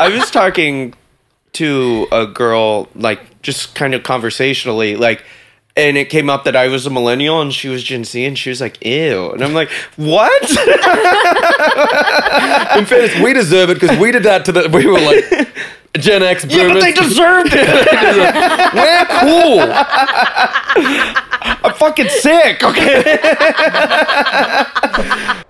I was talking to a girl, like just kind of conversationally, like, and it came up that I was a millennial and she was Gen Z, and she was like, "Ew," and I'm like, "What?" In fairness, we deserve it because we did that to the. We were like Gen X boomers. yeah, but they deserved it. we're cool. I'm fucking sick. Okay.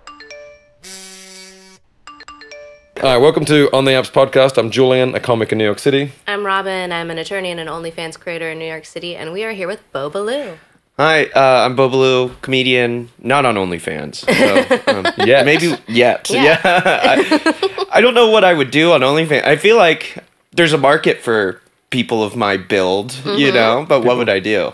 All right, welcome to On the Apps podcast. I'm Julian, a comic in New York City. I'm Robin. I'm an attorney and an OnlyFans creator in New York City, and we are here with Bo Ballew. Hi, uh, I'm Bo Ballew, comedian, not on OnlyFans. So, um, Yet. maybe yet. Yeah. Yeah. I, I don't know what I would do on OnlyFans. I feel like there's a market for people of my build, you know, but what would I do?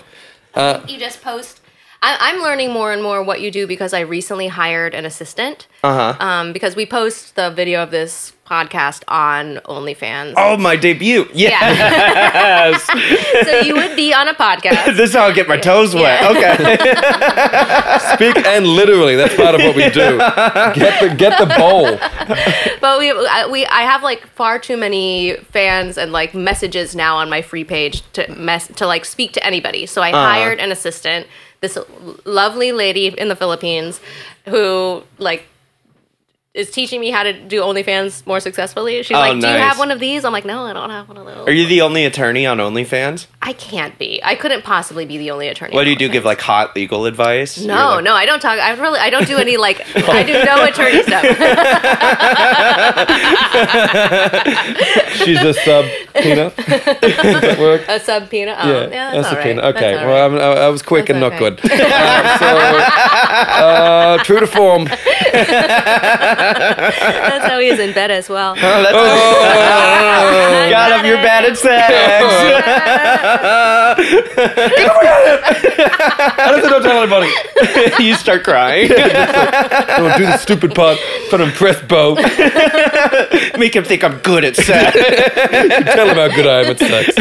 You just post. I, I'm learning more and more what you do because I recently hired an assistant. Uh huh. Um, because we post the video of this podcast on OnlyFans. Oh, my debut. Yeah. Yeah. so you would be on a podcast. this is how I get my toes wet. Yeah. Okay. Speak and literally, that's part of what we do. Get the get the bowl. But we, we, I have like far too many fans and like messages now on my free page to mess to like speak to anybody. So I hired an assistant, this lovely lady in the Philippines, who like is teaching me how to do OnlyFans more successfully. She's Oh, like, "Do you have one of these?" I'm like, "No, I don't have one of those." Are you the only attorney on OnlyFans? I can't be. I couldn't possibly be the only attorney. What on do you do? Give like hot legal advice? No, like- no, I don't talk. I really, I don't do any like. I do no attorney stuff. She's a sub peanut. Does that work? a subpoena. Oh, yeah, that's, that's all a right. peanut. That's Okay, all well, right. I'm, I, I was quick That's and not good. Uh, so, uh, true to form. that's how he is in bed as well. Oh, that's Oh, God, I'm you're bad at sex. I don't, don't tell anybody. you start crying. Don't do the stupid part. Trying to impress Bo. Make him think I'm good at sex. Tell him how good I am at sex.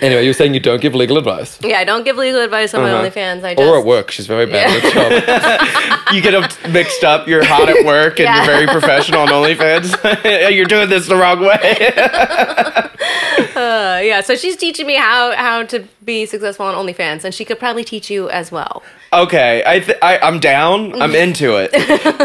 Anyway, you were saying you don't give legal advice. Yeah, I don't give legal advice on Uh-huh. my OnlyFans. I just Or at work. She's very bad at job. You get them mixed up. You're hot at work and Yeah. you're very professional on OnlyFans. you're doing this the wrong way. Uh, yeah, so she's teaching me how how to be successful on OnlyFans, and she could probably teach you as well. okay, I, th- I I'm down. I'm into it.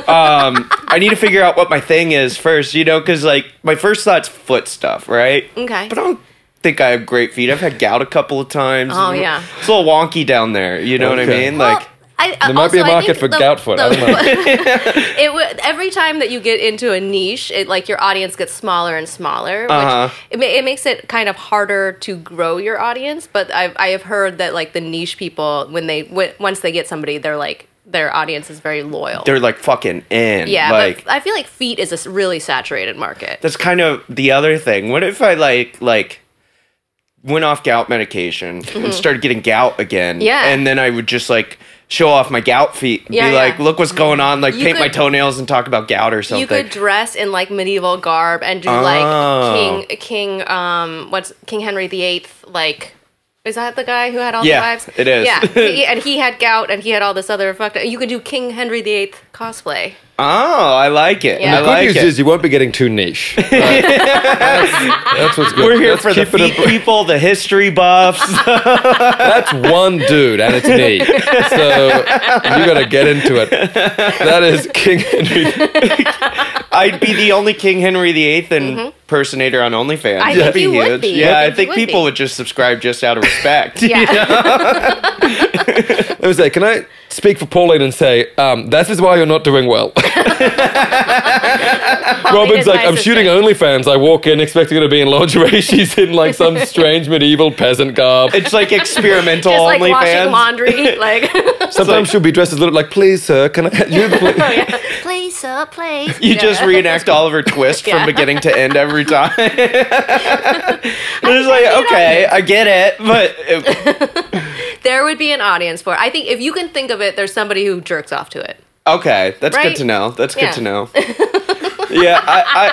Um, I need to figure out what my thing is first. You know, because like my first thought's foot stuff, right? Okay. But I don't think I have great feet. I've had gout a couple of times. Oh, yeah. It's a little wonky down there. You know what I mean? Well, Like. I, There might be a market for the- gout foot. I don't know. it would every time that you get into a niche, it like your audience gets smaller and smaller. Which Uh-huh. it, ma- it makes it kind of harder to grow your audience. But I've I have heard that like the niche people when they w- once they get somebody, they're like their audience is very loyal. they're like fucking in. yeah, like but I feel like feet is a really saturated market. that's kind of the other thing. What if I like like went off gout medication and started getting gout again? Mm-hmm. Yeah. and then I would just like show off my gout feet and Yeah, be yeah. like, "Look what's going on!" Like You paint my toenails and talk about gout or something. You could dress in like medieval garb and do Oh. like King King um what's King Henry VIII like is that the guy who had all Yeah, the wives? it is. Yeah, he, and he had gout and he had all this other fucked. You could do King Henry VIII cosplay. oh, I like it. Yeah. I The like good news it. is you won't be getting too niche. Right? that's, that's what's good. We're here Let's for the keep it feet people, the history buffs. That's one dude, and it's me. So you got to get into it. That is King Henry. I'd be the only King Henry VIII impersonator on OnlyFans. Mm-hmm. I That'd think you would be. Yeah, I I think think, you would people be. would just subscribe just out of respect. Yeah, Let me say, can I speak for Pauline and say, um, this is why you're not doing well? Robin's like, I'm shooting OnlyFans. I walk in expecting her to be in lingerie. She's in like some strange medieval peasant garb. It's like experimental just like washing OnlyFans. laundry. Like, Sometimes she'll be dressed as little, like, please, sir, can I? You, oh, please? please, sir, please. You just reenact Oliver Twist Yeah. from beginning to end every time. it's like, okay, I get it, but it- There would be an audience for it. I think if you can think of it, there's somebody who jerks off to it. Okay, that's Right? good to know. That's Yeah. good to know. yeah, I,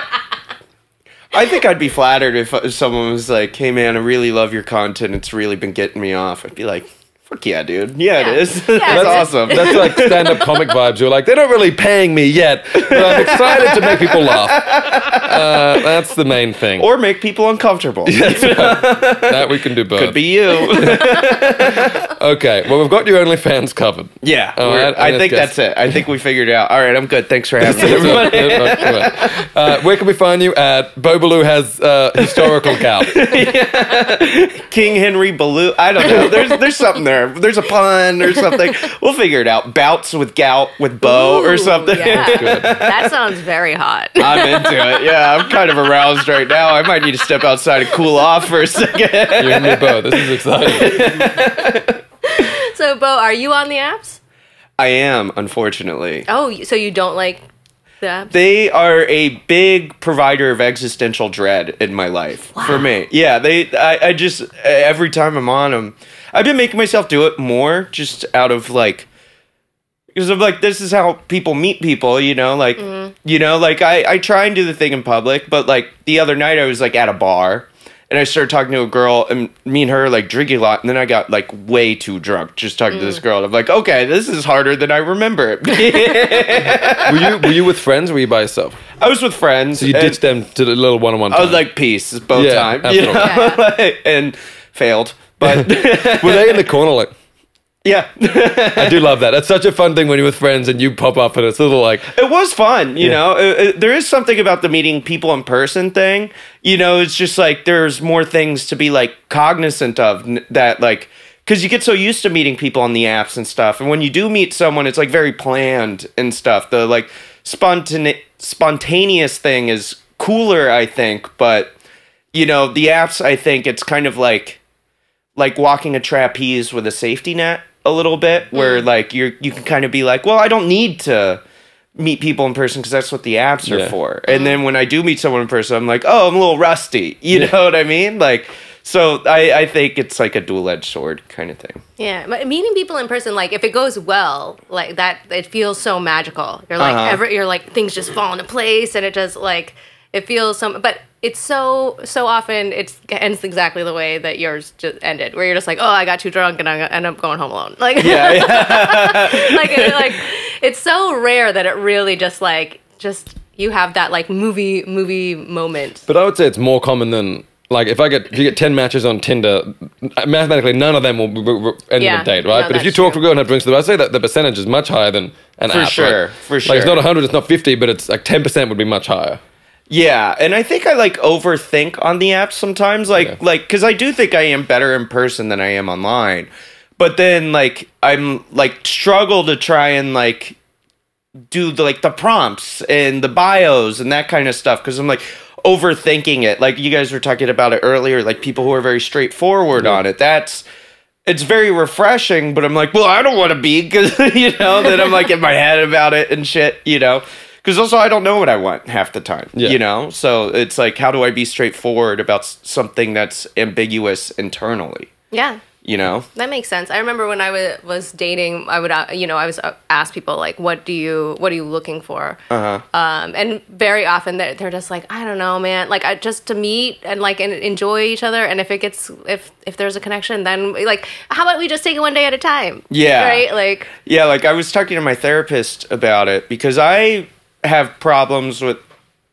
I, I think I'd be flattered if someone was like, "Hey, man, I really love your content. It's really been getting me off." I'd be like, Fuck yeah, dude. Yeah, Yeah. it is. Yeah, That's it's- awesome. That's like stand-up comic vibes. You're like, they're not really paying me yet, but I'm excited to make people laugh. Uh, that's the main thing. or make people uncomfortable. that we can do both. Could be you. Okay, well, we've got your OnlyFans covered. yeah, All we're- right, I let's think guess. that's it. I think we figured it out. All right, I'm good. Thanks for having me. uh, where can we find you at? Bo Ballew has uh, historical gout. King Henry Ballew. I don't know. There's there's something there. There's a pun or something. We'll figure it out. Bouts with gout with bow or something. Yeah. that sounds very hot. I'm into it. Yeah, I'm kind of aroused right now. I might need to step outside and cool off for a second. You and me both. This is exciting. So, Bo, are you on the apps? I am, unfortunately. Oh, so you don't like the apps? They are a big provider of existential dread in my life for me. Yeah, they. I, I just every time I'm on them, I've been making myself do it more, just out of like, because I'm like, this is how people meet people. You know, like, mm-hmm. you know, like I I try and do the thing in public, but like the other night I was like at a bar. And I started talking to a girl, and me and her like drinking a lot, and then I got like way too drunk just talking to this mm. girl. And I'm like, okay, this is harder than I remember it. Were you were you with friends or were you by yourself? I was with friends. So you ditched them to the little one-on-one. I was like, peace, both Yeah, time, you know, absolutely. and failed. But were they in the corner like? yeah, I do love that. That's such a fun thing when you're with friends and you pop up and it's a little like, it was fun. You Yeah. know, It- it- there is something about the meeting people in person thing. You know, it's just like there's more things to be like cognizant of n- that, like. Because you get so used to meeting people on the apps and stuff, and when you do meet someone, it's like very planned and stuff. The like spontane- spontaneous thing is cooler, I think. But you know, the apps, I think it's kind of like like walking a trapeze with a safety net a little bit where like you're you can kind of be like well i don't need to meet people in person because that's what the apps are Yeah. for and then when i do meet someone in person i'm like oh i'm a little rusty you know what i mean like so i i think it's like a dual-edged sword kind of thing Yeah, but meeting people in person, like if it goes well, like that, it feels so magical. You're like, Uh-huh. every, you're like things just fall into place, and it just like it feels so. But it's so so often it ends exactly the way that yours just ended, where you're just like, oh, I got too drunk and I end up going home alone. Like, yeah, yeah. like, it, like it's so rare that it really just like just you have that like movie movie moment. but I would say it's more common than like if I get if you get ten matches on Tinder, uh, mathematically none of them will b- b- end Yeah, in a date, right? no, but if you that's talk true. to a girl and have drinks with her, I'd say that the percentage is much higher than an For app. For sure, right? for sure. Like it's not hundred, it's not fifty, but it's like ten percent would be much higher. Yeah, and I think I like overthink on the apps sometimes, like Yeah. like because I do think I am better in person than I am online, but then like I'm like struggle to try and like do the like the prompts and the bios and that kind of stuff because I'm like overthinking it. Like you guys were talking about it earlier, like people who are very straightforward on it. That's it's very refreshing, but I'm like, well, I don't want to be because you know then I'm like in my head about it and shit, you know. Because also I don't know what I want half the time, Yeah. you know. So it's like, how do I be straightforward about something that's ambiguous internally, Yeah. you know? That makes sense. I remember when I wa- was dating, I would, uh, you know, I was uh, ask people like, "What do you, what are you looking for?" Uh huh. Um, and very often they're, they're just like, "I don't know, man. Like, I, just to meet and like and enjoy each other. And if it gets, if if there's a connection, then like, how about we just take it one day at a time? Yeah. Right. Like, Yeah, like I was talking to my therapist about it because I have problems with.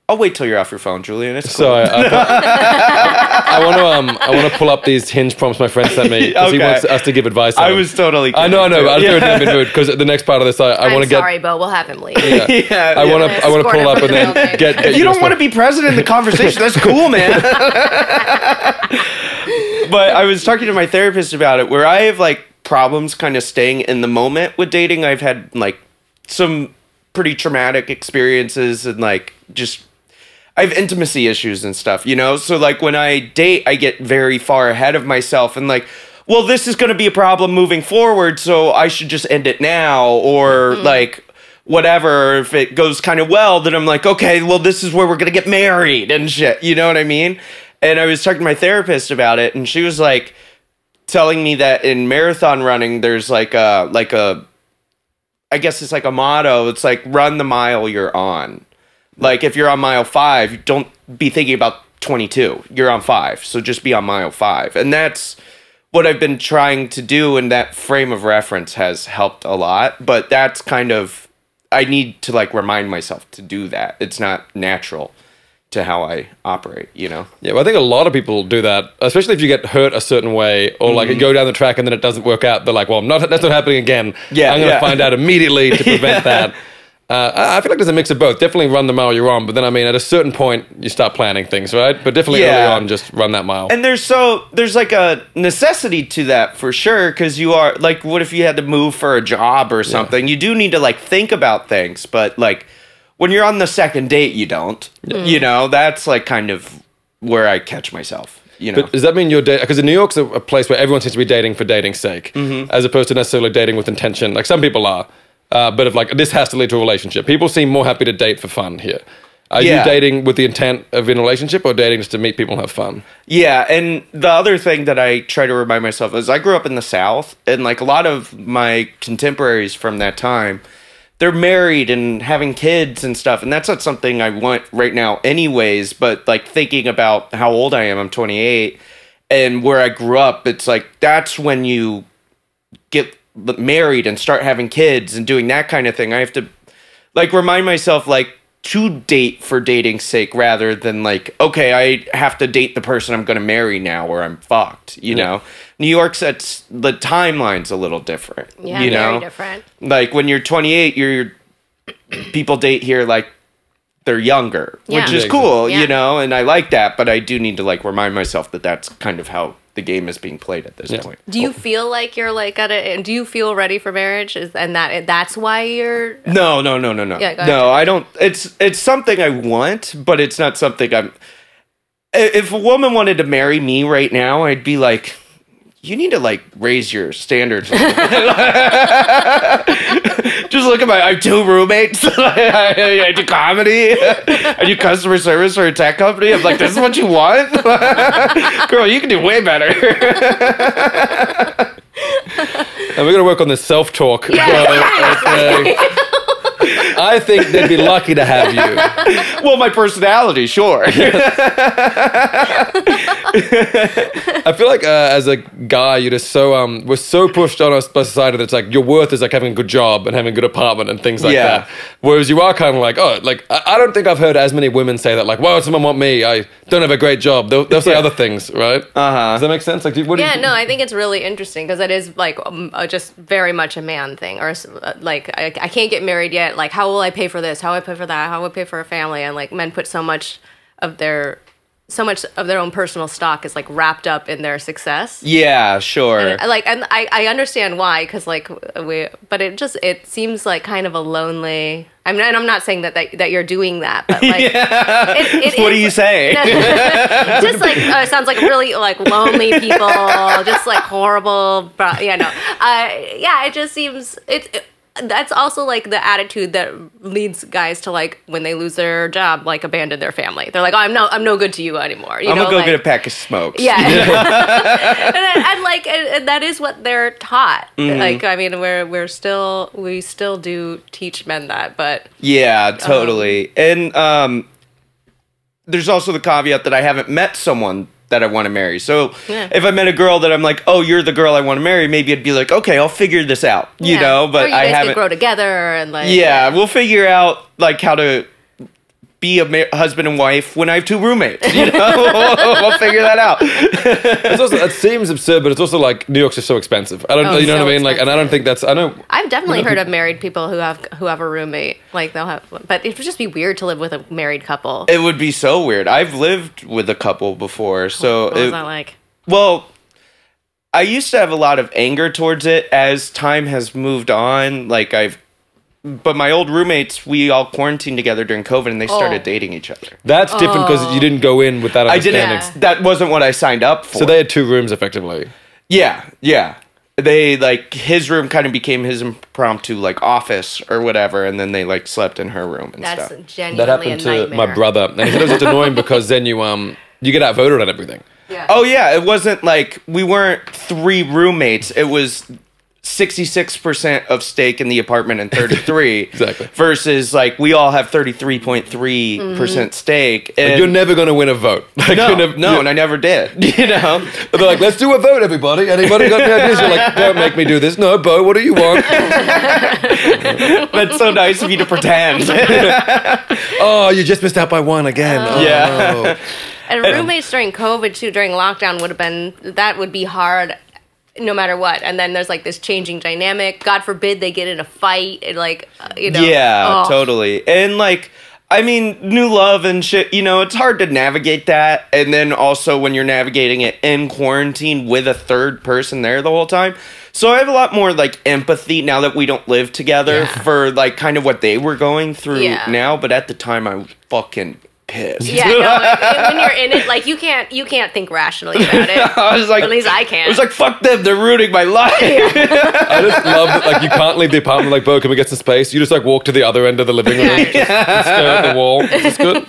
I'll wait till you're off your phone, Julian. It's cool. So I, I, want to um I want to pull up these hinge prompts my friend sent me because he Okay. wants us to give advice. on I them. was totally. I know, I know. but I was kidding, doing it in the mood because the next part of this, I, I I'm want to get. sorry, Bo. We'll have him leave. Yeah. yeah, I want to. I want to Escort pull him up and then the building. get. get If you don't want to be president in the conversation, that's cool, man. but I was talking to my therapist about it, where I have like problems kind of staying in the moment with dating. I've had like some pretty traumatic experiences and like just I have intimacy issues and stuff, you know? So like when I date, I get very far ahead of myself and like, well, this is going to be a problem moving forward, so I should just end it now or mm-hmm. like whatever. If it goes kind of well then i'm like okay well this is where we're gonna get married and shit you know what i mean? And i was talking to my therapist about it and she was like telling me that in marathon running there's like a like a i guess it's like a motto it's like run the mile you're on like if you're on mile five don't be thinking about 22 you're on five so just be on mile five and that's what I've been trying to do, and that frame of reference has helped a lot. But that's kind of I need to like remind myself to do that. It's not natural to how I operate, you know. Yeah, well, I think a lot of people do that, especially if you get hurt a certain way or like Mm-hmm. you go down the track and then it doesn't work out. They're like, well, I'm not, that's not happening again. Yeah, I'm going to yeah. find out immediately to prevent that. Uh, I I feel like there's a mix of both. Definitely run the mile you're on, but then I mean, at a certain point, you start planning things, right? But definitely early on, just run that mile. And there's so there's like a necessity to that for sure because you are like what if you had to move for a job or something? You do need to like think about things, but like when you're on the second date, you don't. You know, that's like kind of where I catch myself. You know, But does that mean you're dating? Because New York's a, a place where everyone seems to be dating for dating's sake, Mm-hmm. as opposed to necessarily dating with intention. Like some people are, uh, but if like this has to lead to a relationship, people seem more happy to date for fun here. Are Yeah. you dating with the intent of in a relationship, or dating just to meet people and have fun? Yeah, and the other thing that I try to remind myself is I grew up in the South, and like a lot of my contemporaries from that time, they're married and having kids and stuff, and that's not something I want right now, anyways. But like thinking about how old I am, I'm 28, and where I grew up, it's like that's when you get married and start having kids and doing that kind of thing. I have to like remind myself like to date for dating's sake rather than like okay i have to date the person i'm going to marry now or i'm fucked you know new york sets the timeline's a little different Yeah, you very know different. like when you're 28 you're people date here like they're younger Yeah. which is Yeah, cool exactly. you know and i like that but i do need to like remind myself that that's kind of how the game is being played at this Yeah. point Do you oh. feel like you're like at a? And do you feel ready for marriage? Is and that that's why you're? No, no, no, no, no. Yeah, go ahead. no, I don't. It's it's something I want, but it's not something I'm. If a woman wanted to marry me right now, I'd be like, you need to like raise your standards. Just look at my. I have two roommates. I, I do comedy. I do customer service for a tech company. I'm like, this is what you want, girl. You can do way better. And we're going to work on the self talk. I think they'd be lucky to have you. well, my personality, sure. I feel like uh, as a guy, you're just so um, we're so pushed on us by society that it's like your worth is like having a good job and having a good apartment and things like Yeah. that. Whereas you are kind of like, oh, like I, I don't think I've heard as many women say that. Like, why would someone want me? I don't have a great job. They'll, they'll say Yeah. other things, right? Uh-huh. Does that make sense? Like, do you, what do Yeah, you, no, I think it's really interesting because it is like um, uh, just very much a man thing, or uh, like I, I can't get married yet. Like, how will I pay for this? How will I pay for that? How will I pay for a family? And like men put so much of their so much of their own personal stock is like wrapped up in their success. yeah, sure. I- like and I, I understand why because like we but it just it seems like kind of a lonely i mean and i'm not saying that that, that you're doing that but like it, it what do you say? just like uh, sounds like really like lonely people just like horrible bro- yeah no uh, yeah it just seems it, it that's also like the attitude that leads guys to like when they lose their job like abandon their family they're like oh i'm no i'm no good to you anymore you I'm know gonna go like, get a pack of smokes. yeah, and, and like and, and that is what they're taught. Mm-hmm. Like I mean, we're we're still we still do teach men that, but Yeah, totally. and um, there's also the caveat that I haven't met someone that I want to marry. So Yeah. if I met a girl that I'm like, oh, you're the girl I want to marry, maybe I'd be like, okay, I'll figure this out, you yeah. know. But you I haven't. grow together and like yeah, we'll figure out like how to be a ma- husband and wife when I have two roommates. You know, we'll figure that out. It's also, it seems absurd, but it's also like New York's just so expensive. I don't, Oh, you know so what I mean? Like, and I don't think that's. I know. I've definitely heard of married people who have who have a roommate. Like they'll have, but it would just be weird to live with a married couple. It would be so weird. I've lived with a couple before, so what was it- that like? Well, I used to have a lot of anger towards it as time has moved on. Like I've, but my old roommates, we all quarantined together during COVID, and they started Oh. dating each other. That's different because you didn't go in with that I didn't. That wasn't what I signed up for. So they had two rooms effectively. yeah, yeah. They like his room kind of became his impromptu like office or whatever, and then they like slept in her room and That's stuff. That genuinely happened a to nightmare. my brother, and he said it was just annoying because then you um you get outvoted on everything. Yeah. Oh yeah, it wasn't like we weren't three roommates. It was 66% of stake in the apartment and 33 Exactly. versus like we all have 33.3% mm-hmm. stake and You're never going to win a vote. Like, no, you're never- no, and I never did. You know, They're like, let's do a vote, everybody. Anybody got any ideas? You're like, don't make me do this. No, Bo, what do you want? that's so nice of you to pretend. Oh, you just missed out by one again. Oh, Yeah. Oh. no. And roommates during COVID too, during lockdown would have been that would be hard no matter what. And then there's like this changing dynamic. God forbid they get in a fight and like uh, you know. Yeah, oh. totally. And like, I mean, new love and shit, you know, it's hard to navigate that. And then also when you're navigating it in quarantine with a third person there the whole time. So I have a lot more like empathy now that we don't live together Yeah. for like kind of what they were going through Yeah. now. But at the time, I was fucking pissed. Yeah, no, when you're in it, like you can't you can't think rationally about it. I was like, At least I can. I was like, fuck them, they're ruining my life. I just love that, like, you can't leave the apartment. Like, Bo, can we get some space? You just, like, walk to the other end of the living room, Yeah. just stare at the wall. Is good?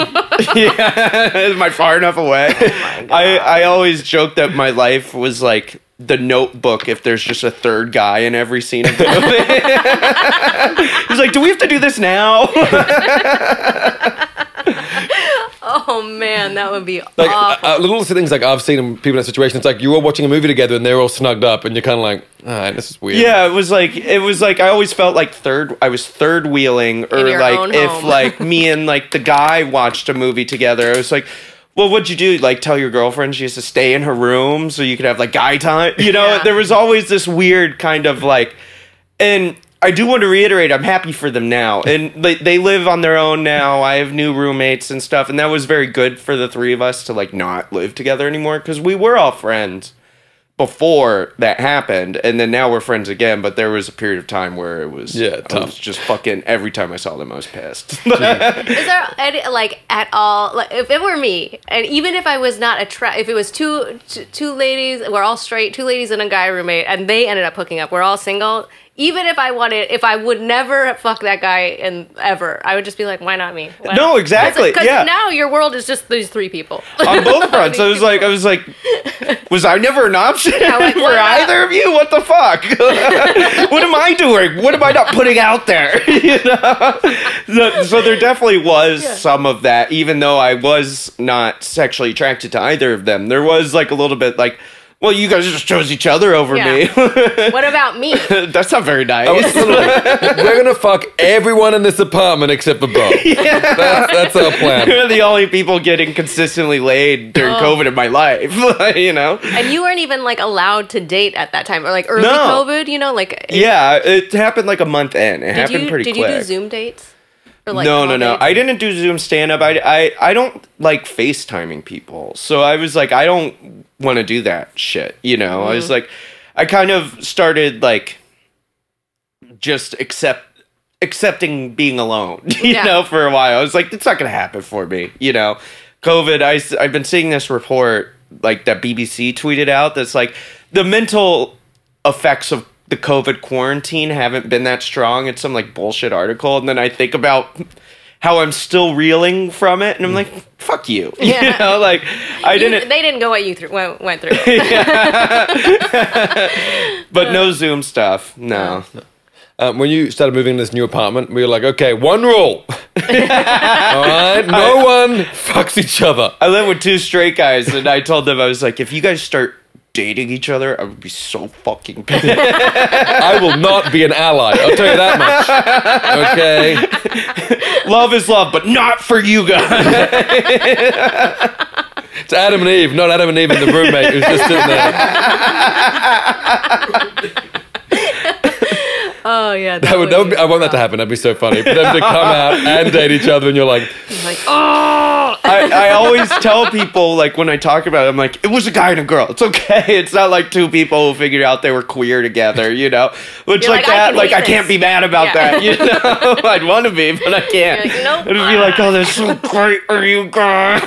yeah, am I far enough away? Oh I I always joke that my life was like the Notebook. If there's just a third guy in every scene of the movie, he's like, "Do we have to do this now?" Oh man, that would be Like, awful. uh, uh, little things like I've seen in people in that situation. It's like you were watching a movie together and they're all snugged up, and you're kind of like, all right, this is weird. yeah, it was like it was like I always felt like third. I was third wheeling, or like if home. like me and like the guy watched a movie together. I was like. Well, what'd you do? Like, tell your girlfriend she has to stay in her room so you could have like guy time. You know, Yeah. there was always this weird kind of like, and I do want to reiterate, I'm happy for them now, and they they live on their own now. I have new roommates and stuff, and that was very good for the three of us to like not live together anymore because we were all friends before that happened, and then now we're friends again. But there was a period of time where it was Yeah, I tough. was just fucking every time I saw them, I was pissed. Is there any, like at all like if it were me and even if I was not attra if it was two two ladies we're all straight two ladies and a guy roommate and they ended up hooking up we're all single even if I wanted if I would never fuck that guy and ever I would just be like why not me Why No, not? exactly, because yeah. now your world is just these three people on both fronts. I was like, I was like, was I never an option like, for either of you? What the fuck? what am I doing? What am I not putting out there? you know. So, so there definitely was some of that, even though I was not sexually attracted to either of them. There was like a little bit like. Well, you guys just chose each other over me. what about me That's not very nice. Oh, I was literally, we're gonna fuck everyone in this apartment except for Bo. That's, that's our plan. You're the only people getting consistently laid during Oh. COVID in my life. you know? and you weren't even like allowed to date at that time or like early No. COVID you know like Yeah, it happened like a month in. It did happened you pretty did quick. you do Zoom dates or like no, no, no. I didn't do Zoom stand up. I, I, I don't like FaceTiming people. So I was like, I don't want to do that shit. You know, I Mm-hmm. was like, I kind of started like just accept accepting being alone, you Yeah. know, for a while. I was like, it's not going to happen for me, you know. COVID, I, I've been seeing this report like that BBC tweeted out that's like the mental effects of the COVID quarantine haven't been that strong. It's some like bullshit article. And then I think about how I'm still reeling from it. And I'm like, fuck you. You know, like I You- didn't, they didn't go what you through, went, went through. but no Zoom stuff. No. Um, when you started moving in this new apartment, we were like, okay, one rule. All right, no one fucks each other. I live with two straight guys, and I told them I was like, if you guys start dating each other, I would be so fucking pissed. I will not be an ally. I'll tell you that much. Okay, love is love, but not for you guys. it's Adam and Eve, not Adam and Eve and the roommate who's just sitting there. oh yeah, That would, that would be, I want that to happen. That'd be so funny. For them to come out and date each other, and you're like, like oh I, I always tell people, like, when I talk about it, I'm like, it was a guy and a girl. It's okay. It's not like two people who figured out they were queer together, you know? Which, You're like, like, I that, can like, I can't be mad about Yeah. that, you know? I'd want to be, but I can't. Like, nope. It'd be like, oh, that's so great are you guys.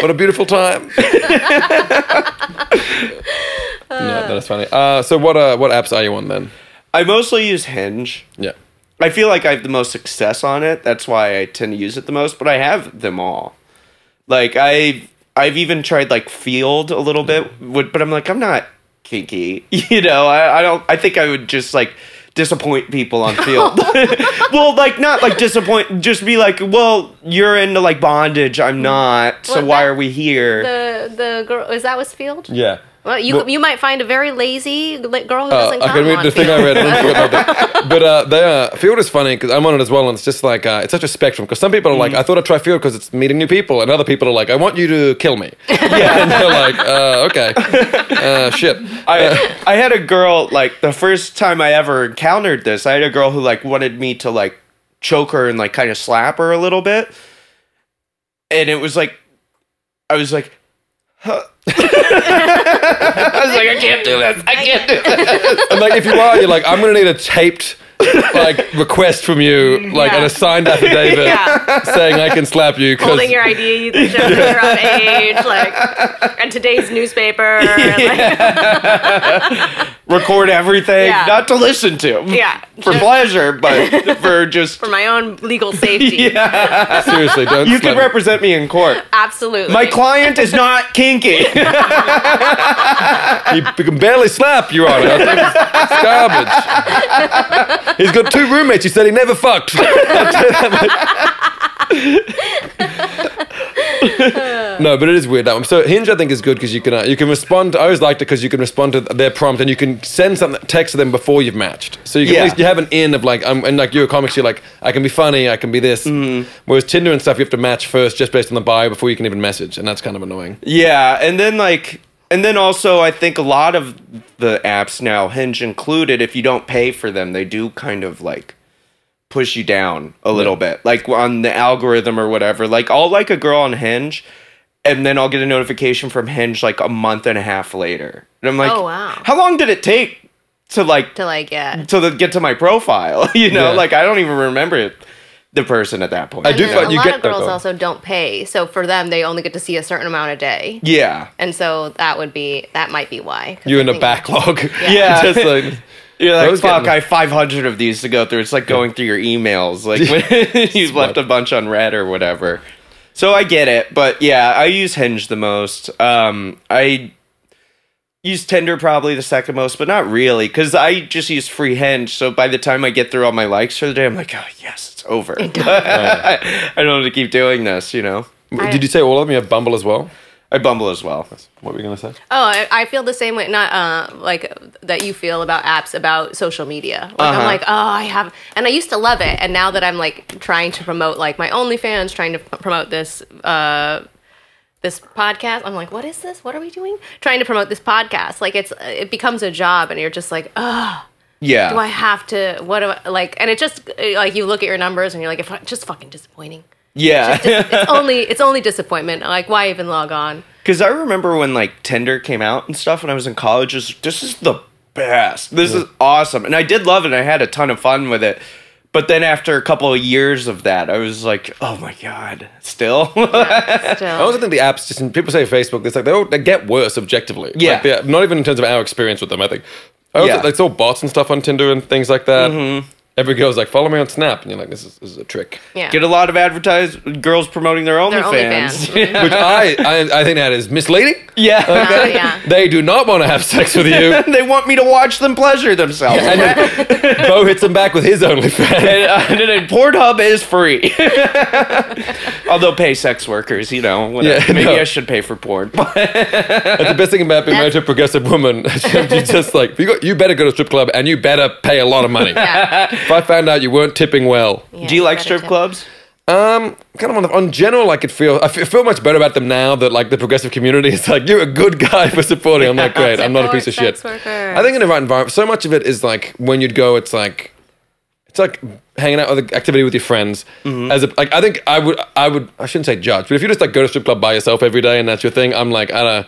what a beautiful time. No, that's funny. Uh, so what uh, what apps are you on then? I mostly use Hinge. Yeah. I feel like I have the most success on it. That's why I tend to use it the most, but I have them all. Like I I've even tried like Feeld a little bit, would- but I'm like, I'm not kinky. You know, I, I don't. I think I would just like disappoint people on Feeld. well, like not like disappoint. Just be like, well, you're into like bondage. I'm not. So Well, why that- are we here? The the girl is that Westfield? Yeah. Well, you Well- you might find a very lazy girl who Uh, doesn't I come can read on the thing I read. I didn't about that. But uh, they uh, Feeld is funny because I'm on it as well, and it's just like uh, it's such a spectrum. Because some people are like, I thought I'd try Feeld because it's meeting new people, and other people are like, I want you to kill me. Yeah, and they're like, uh, okay, uh, shit. I I had a girl like the first time I ever encountered this. I had a girl who like wanted me to like choke her and like kind of slap her a little bit, and it was like I was like. Huh. I was like, I can't do this. I can't do this. And like, if you are, you're like, I'm gonna need a taped like request from you, mm-hmm. like Yeah. an assigned affidavit Yeah. saying I can slap you. 'cause- Holding your ID, showing you're of age, like, and today's newspaper. Like, Record everything, Yeah. not to listen to. yeah. For just pleasure, but for just. for my own legal safety. yeah. seriously, don't. You can represent me in court. Absolutely. My client is not kinky. He, he can barely slap, Your Honor. I think it's, it's garbage. He's got two roommates. He said he never fucked. I'll tell you that much. no, but it is weird that one. So Hinge, I think, is good because you can uh, you can respond. I always liked it because you can respond to their prompt and you can send something text to them before you've matched. So you can Yeah. at least you have an in of like I'm and like you're a comics. You're like I can be funny. I can be this. Mm-hmm. Whereas Tinder and stuff, you have to match first just based on the bio before you can even message, and that's kind of annoying. Yeah, and then like and then also I think a lot of the apps now, Hinge included, if you don't pay for them, they do kind of like push you down a little bit. Like on the algorithm or whatever. Like I'll like a girl on Hinge and then I'll get a notification from Hinge like a month and a half later. And I'm like, Oh, wow. How long did it take to like to like, yeah. to the, get to my profile? you know, Yeah. like I don't even remember it, the person at that point. I do And find a you lot get of girls though. also don't pay, so for them, they only get to see a certain amount a day, Yeah. and so that would be that might be why You're in a backlog. Yeah. just like. You're like, Those fuck, I have 500 of these to go through. It's like going through your emails. Like when you've left a bunch unread or whatever. So I get it. But yeah, I use Hinge the most. Um, I use Tinder probably the second most, but not really. Because I just use free Hinge. So by the time I get through all my likes for the day, I'm like, oh, yes, it's over. I don't want to keep doing this, you know? Did you say all of them? You have Bumble as well? I bumble as well. What were you going to say? Oh, I, I feel the same way. Not uh, like that you feel about apps about social media. Like Uh-huh. I'm like, oh, I have, and I used to love it, and now that I'm like trying to promote like my OnlyFans, trying to p- promote this uh, this podcast, I'm like, what is this? What are we doing? Trying to promote this podcast, like it's it becomes a job, and you're just like, oh, Yeah. do I have to? What do I like? And it just like you look at your numbers, and you're like, it's just fucking disappointing. Yeah. It's only it's only disappointment. Like, why even log on? Because I remember when like Tinder came out and stuff when I was in college. Just this is the best. This is awesome, and I did love it. and I had a ton of fun with it. But then after a couple of years of that, I was like, oh my god, still. Still. I also think the apps, just people say Facebook, it's like they, all, they get worse objectively. Yeah. Like, not even in terms of our experience with them. I think. I also, Yeah. Mm-hmm. like, it's all bots and stuff on Tinder and things like that. Every girl's like, follow me on Snap, and you're like, this is, this is a trick. yeah. Get a lot of advertised girls promoting their Their OnlyFans. OnlyFans. Which I, I I think that is misleading. yeah. Oh, yeah. They do not want to have sex with you. they want me to watch them pleasure themselves. and then Bo hits them back with his OnlyFans. and, uh, and then Pornhub is free. Although pay sex workers, you know, whatever. Yeah, maybe no. I should pay for porn. That's the best thing about being married to a progressive woman. you just like you, got, you better go to a strip club and you better pay a lot of money. Yeah. If I found out you weren't tipping well, Yeah, Do you like strip tip. clubs? um, kind of on, the, on general, like it feel I feel, feel much better about them now that like the progressive community is like you're a good guy for supporting. I'm like great. I'm not a piece of Support shit. workers. I think in the right environment, so much of it is like when you'd go, it's like it's like hanging out with activity with your friends. As a like, I think I would I would I shouldn't say judge, but if you just like go to a strip club by yourself every day and that's your thing, I'm like I don't.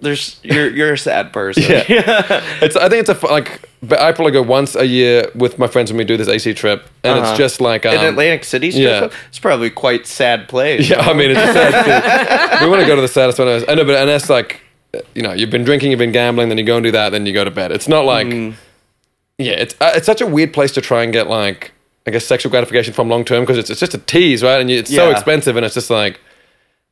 There's you're you're a sad person. Yeah, it's. I think it's a fu- like. But I probably go once a year with my friends when we do this AC trip, and Uh-huh. it's just like um, In Atlantic City yeah. It's probably quite sad place. Yeah, I mean, it's sad. too. we want to go to the saddest one. I know, but and that's like, you know, you've been drinking, you've been gambling, then you go and do that, then you go to bed. It's not like, Mm. yeah, it's uh, it's such a weird place to try and get like, I guess, sexual gratification from long term because it's it's just a tease, right? And you, it's so Yeah. expensive, and it's just like,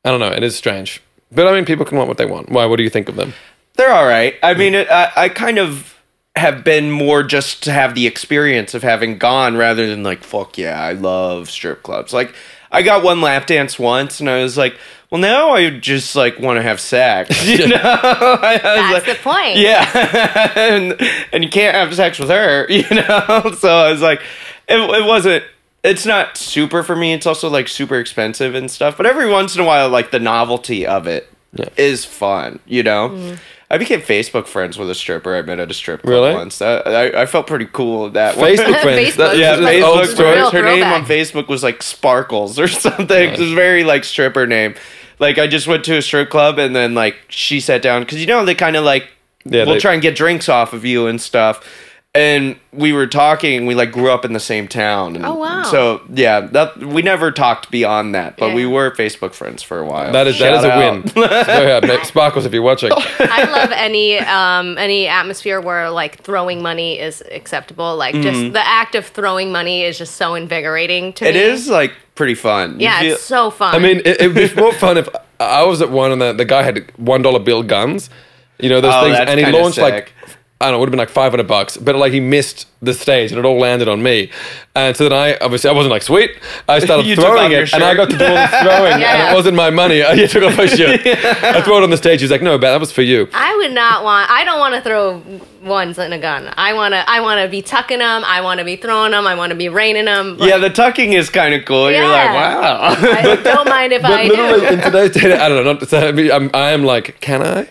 I don't know, it is strange. But I mean, people can want what they want. Why? What do you think of them? They're all right. I mean, it, I, I kind of have been more just to have the experience of having gone rather than like, fuck yeah, I love strip clubs. Like, I got one lap dance once and I was like, well, now I just like want to have sex. You know? I was That's like- the point. Yeah. and, and you can't have sex with her, you know? So I was like, it, it wasn't. It's not super for me. It's also like super expensive and stuff. But every once in a while, like the novelty of it is Yeah. fun, you know? Mm. I became Facebook friends with a stripper I met at a strip club Really? once. I, I, I felt pretty cool with that one. Facebook friends. Facebook. Yeah, This is old Facebook story. friends. Her Real name on. Facebook was like Sparkles or something. It was very like stripper name. Like I just went to a strip club and then like she sat down because you know they kind of like Yeah, will they- try and get drinks off of you and stuff. And we were talking. We like grew up in the same town. And Oh, wow. So yeah, that we never talked beyond that, but we were Facebook friends for a while. That is that is Shout a win. so yeah, Nick Sparkles, if you're watching. I love any um, any atmosphere where like throwing money is acceptable. Like just the act of throwing money is just so invigorating to Mm-hmm. It me. is like pretty fun. You Yeah, feel- it's so fun. I mean, it would be more fun if I was at one and the, the guy had one dollar bill guns. You know those Oh, things, that's and he kinda launched like sick. I don't know, it would have been like five hundred bucks, but like he missed the stage and it all landed on me. And so then I obviously I wasn't like sweet. I started throwing it, and I got to do all the throwing, and it wasn't my money. I took off my shirt. I threw it on the stage. He's like, "No, but that was for you." I would not want. I don't want to throw ones in a gun. I want to. I want to be tucking them. I want to be throwing them. I want to be raining them. yeah, the tucking is kind of cool. You're like, wow. I don't mind if But I literally do. in today's day, I don't know. Not, I mean, I'm, I am like, can I?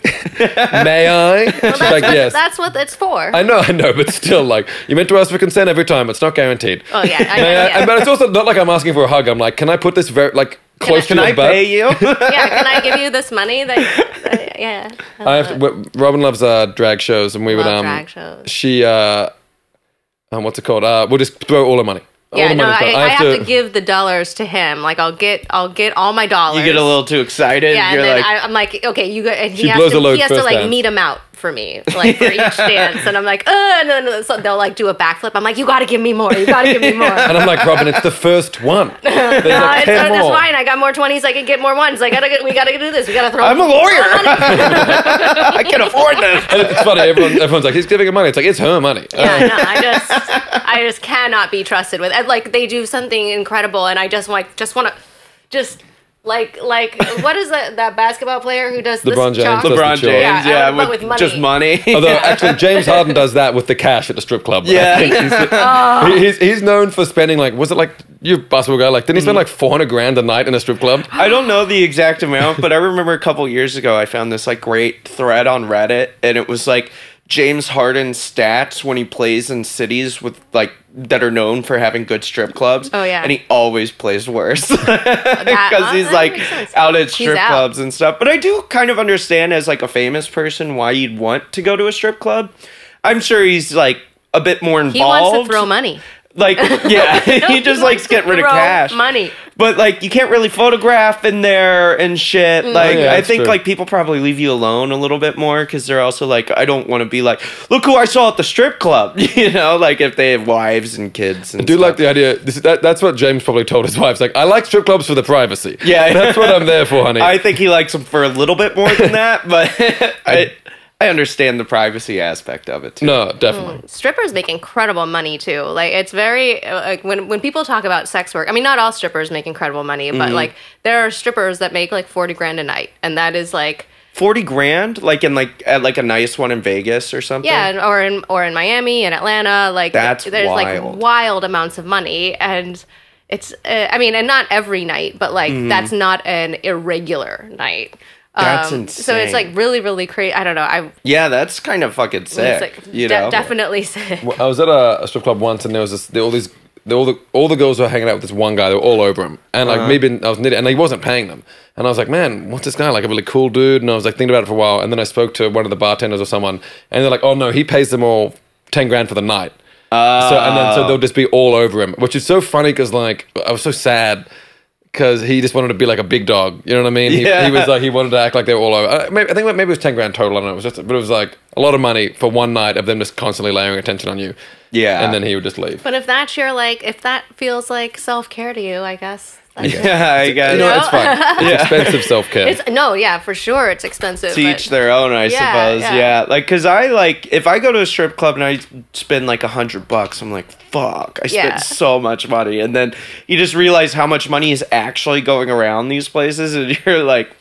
May I? She's That's, like, what, yes. that's what it's for. I know, I know, but still, like, you meant to ask for consent every time. It's not guaranteed. oh yeah, I, May I- yeah. and- but it's also not like I'm asking for a hug. I'm like, can I put this very like close Can to I your butt? pay you? yeah. Can I give you this money? That, that- yeah. I have to, w- Robin loves uh, drag shows, and we would um, drag shows. she uh, um, what's it called? Uh, we'll just throw all the money. All Yeah, the no, money's I, gone. I, have to, give the dollars to him. Like I'll get, I'll get all my dollars. you get a little too excited. Yeah, and You're then like, I, I'm like, okay, you go, and he She has blows to, a load he has to first like dance. meet him out for me, like for each dance, and I'm like, uh, and then so they'll like do a backflip. I'm like, you got to give me more, you got to give me more. and I'm like, Robin, it's the first one. There's No, like it's, 10 uh, that's more. fine. I got more twenties. I can get more ones. I gotta get. We gotta do this. We gotta throw. I'm a lawyer. I can afford this. And it's funny. Everyone, everyone's like, he's giving her money. It's like it's her money. Yeah, no, I just, I just cannot be trusted with. And like they do something incredible, and I just like, just want to, just like, like, what is that that basketball player who does this LeBron James. chalk? LeBron LeBron James, James, Yeah, yeah, with, with money. just money. Although actually James Harden does that with the cash at the strip club. Yeah. he's, Oh. he's he's known for spending like was it like you basketball guy like didn't he spend like mm. four hundred grand a night in a strip club? I don't know the exact amount, but I remember a couple years ago I found this like great thread on Reddit, and it was like James Harden's stats when he plays in cities with like that are known for having good strip clubs. Oh, yeah. and he always plays worse because uh, he's like out at strip out. clubs and stuff. But I do kind of understand as like a famous person why you'd want to go to a strip club. I'm sure he's like a bit more involved. He wants to throw money. Like, yeah, he just likes wants to getting rid of cash. money. But like, you can't really photograph in there and shit. Mm. Like, Oh, yeah, I that's think true. like people probably leave you alone a little bit more because they're also like, I don't want to be like, look who I saw at the strip club. You know, like if they have wives and kids. And I do stuff. like the idea. This, that, that's what James probably told his wife. It's like I like strip clubs for the privacy. Yeah. that's what I'm there for, honey. I think he likes them for a little bit more than that, but I I understand the privacy aspect of it too. no, definitely. strippers make incredible money too. Like it's very uh, like when when people talk about sex work. I mean, not all strippers make incredible money, Mm-hmm. but like there are strippers that make like forty grand a night, and that is like Forty grand, like in like at like a nice one in Vegas or something. yeah, and- or in or in Miami and Atlanta. Like That's there's wild. like wild amounts of money, and it's uh, I mean, and not every night, but like that's not an irregular night. That's um, So it's like really, really crazy. I don't know. I yeah, that's kind of fucking sick. it's like you de- know, definitely sick. I was at a, a strip club once, and there was this, there, all these, there, all the all the girls were hanging out with this one guy. They were all over him, and like uh-huh. maybe I was knitting, and he wasn't paying them. And I was like, man, what's this guy like? A really cool dude. And I was like thinking about it for a while, and then I spoke to one of the bartenders or someone, and they're like, oh no, he pays them all ten grand for the night. so and then so ah. they'll just be all over him, which is so funny because like I was so sad. Because he just wanted to be like a big dog, you know what I mean? He, Yeah. he was like he wanted to act like they were all over. Uh, maybe, I think maybe it was ten grand total. I don't know. It was just, but it was like a lot of money for one night of them just constantly layering attention on you. Yeah. and then he would just leave. But if that's your like, if that feels like self care to you, I guess. Yeah, I guess. No, know? it's fine. It's expensive self care. No, yeah, for sure, it's expensive. to but- each their own, I Yeah, suppose. yeah. Yeah. Like, cause I like, if I go to a strip club and I spend like a hundred bucks, I'm like, fuck, I spent Yeah. so much money. And then you just realize how much money is actually going around these places. And you're like,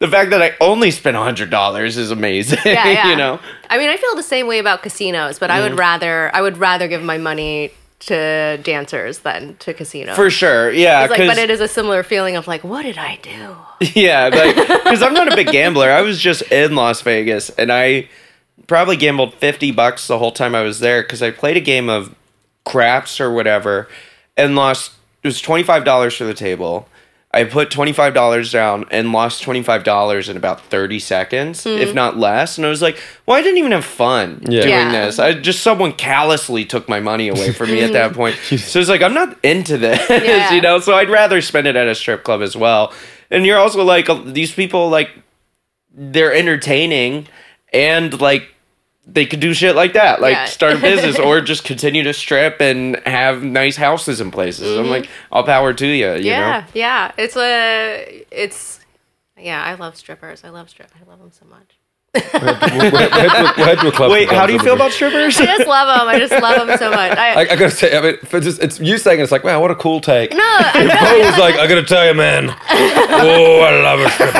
the fact that I only spent a hundred dollars is amazing. yeah, yeah. you know? I mean, I feel the same way about casinos, but I would mm-hmm. rather I would rather give my money to dancers than to casinos. For sure. Yeah. Like, but it is a similar feeling of like, what did I do? Yeah, like because I'm not a big gambler. I was just in Las Vegas, and I probably gambled fifty bucks the whole time I was there because I played a game of craps or whatever, and lost. It was twenty five dollars for the table. I put twenty five dollars down and lost twenty five dollars in about thirty seconds, if not less. And I was like, "Well, I didn't even have fun Yeah. doing Yeah. this. I just someone callously took my money away from me at that point." so it's like I'm not into this, Yeah. you know. So I'd rather spend it at a strip club as well. And you're also like uh, these people like they're entertaining and like they could do shit like that, like Yeah. start a business or just continue to strip and have nice houses and places. I'm like, all power to you, you Mm-hmm. yeah, know. yeah. It's a, it's, yeah. I love strippers. I love strip. I love them so much. we'll, head to, we'll head to a club. Wait, how do you feel about strippers? I just love them. I just love them so much. I, I, I gotta say, I mean, for just, it's you saying it, it's like, wow, what a cool take. no, I know. Bo was like, I gotta tell you, man. Oh, I love a stripper.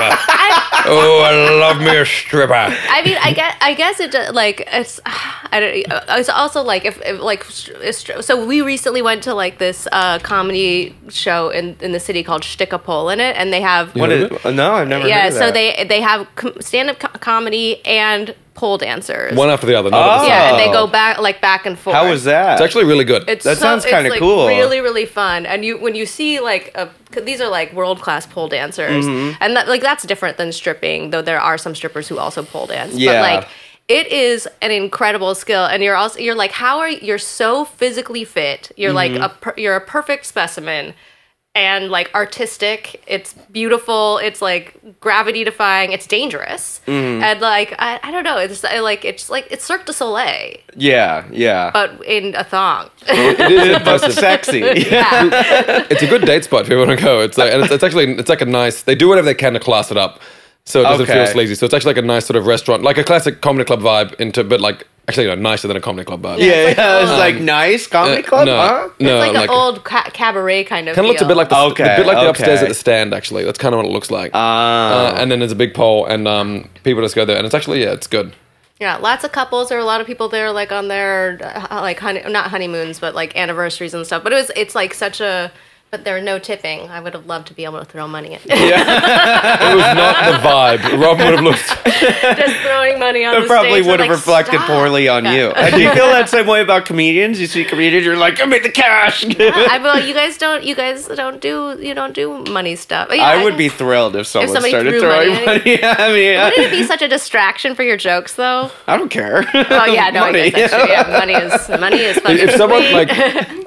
Oh, I love me a stripper. I mean, I guess I guess it do- like it's I don't. It's also like if, if like so we recently went to like this uh, comedy show in in the city called Shtikapol in it, and they have what is, no, I've never. yeah. heard of So they they have com- stand up co- comedy and pole dancers. One after the other. not the Oh. yeah, and they go back like back and forth. How was that? It's actually really good. It's That so- sounds kinda like, cool. Really, really fun. And you when you see like a, 'cause these are like world class pole dancers, Mm-hmm. and that like that's different than stripping. Though there are some strippers who also pole dance. Yeah. But like it is an incredible skill, and you're also you're like how are you're so physically fit. You're like Mm-hmm. a per, you're a perfect specimen. And like artistic, it's beautiful. It's like gravity defying. It's dangerous, Mm-hmm. and like I, I don't know. It's I, like it's like it's Cirque du Soleil, yeah, yeah. but in a thong. it is impressive. sexy. yeah. it's a good date spot if you want to go. It's like, and it's, it's actually it's like a nice. They do whatever they can to class it up, so it doesn't feel sleazy. So it's actually like a nice sort of restaurant, like a classic comedy club vibe, into but like actually you know, nicer than a comedy club vibe. Yeah, It's like, yeah, it's um, like nice comedy Uh, club, no, huh? no, it's like, like an old ca- cabaret kind of. Kind of looks a bit like the, Okay, the bit like the upstairs at the stand. Actually, that's kind of what it looks like. Ah. Uh, and then there's a big pole, and um, people just go there, and it's actually yeah, it's good. yeah, lots of couples. There are a lot of people there, like on their uh, like honey, not honeymoons, but like anniversaries and stuff. But it was it's like such a. But there are no tipping. I would have loved to be able to throw money at you. It was not the vibe. Rob would have looked. just throwing money on It the probably stage. would I'm have like, reflected "Stop." poorly on Yeah. you. And do you feel that same way about comedians? You see comedians, you're like, give me the cash. I well, you guys don't. You guys don't do. You don't do money stuff. Yeah, I would be thrilled if someone somebody started throwing money money. at at me. Wouldn't it be such a distraction for your jokes, though? I don't care. Oh yeah, no, Money. I guess that's true. Yeah, money is money is fucking. If someone sweet. like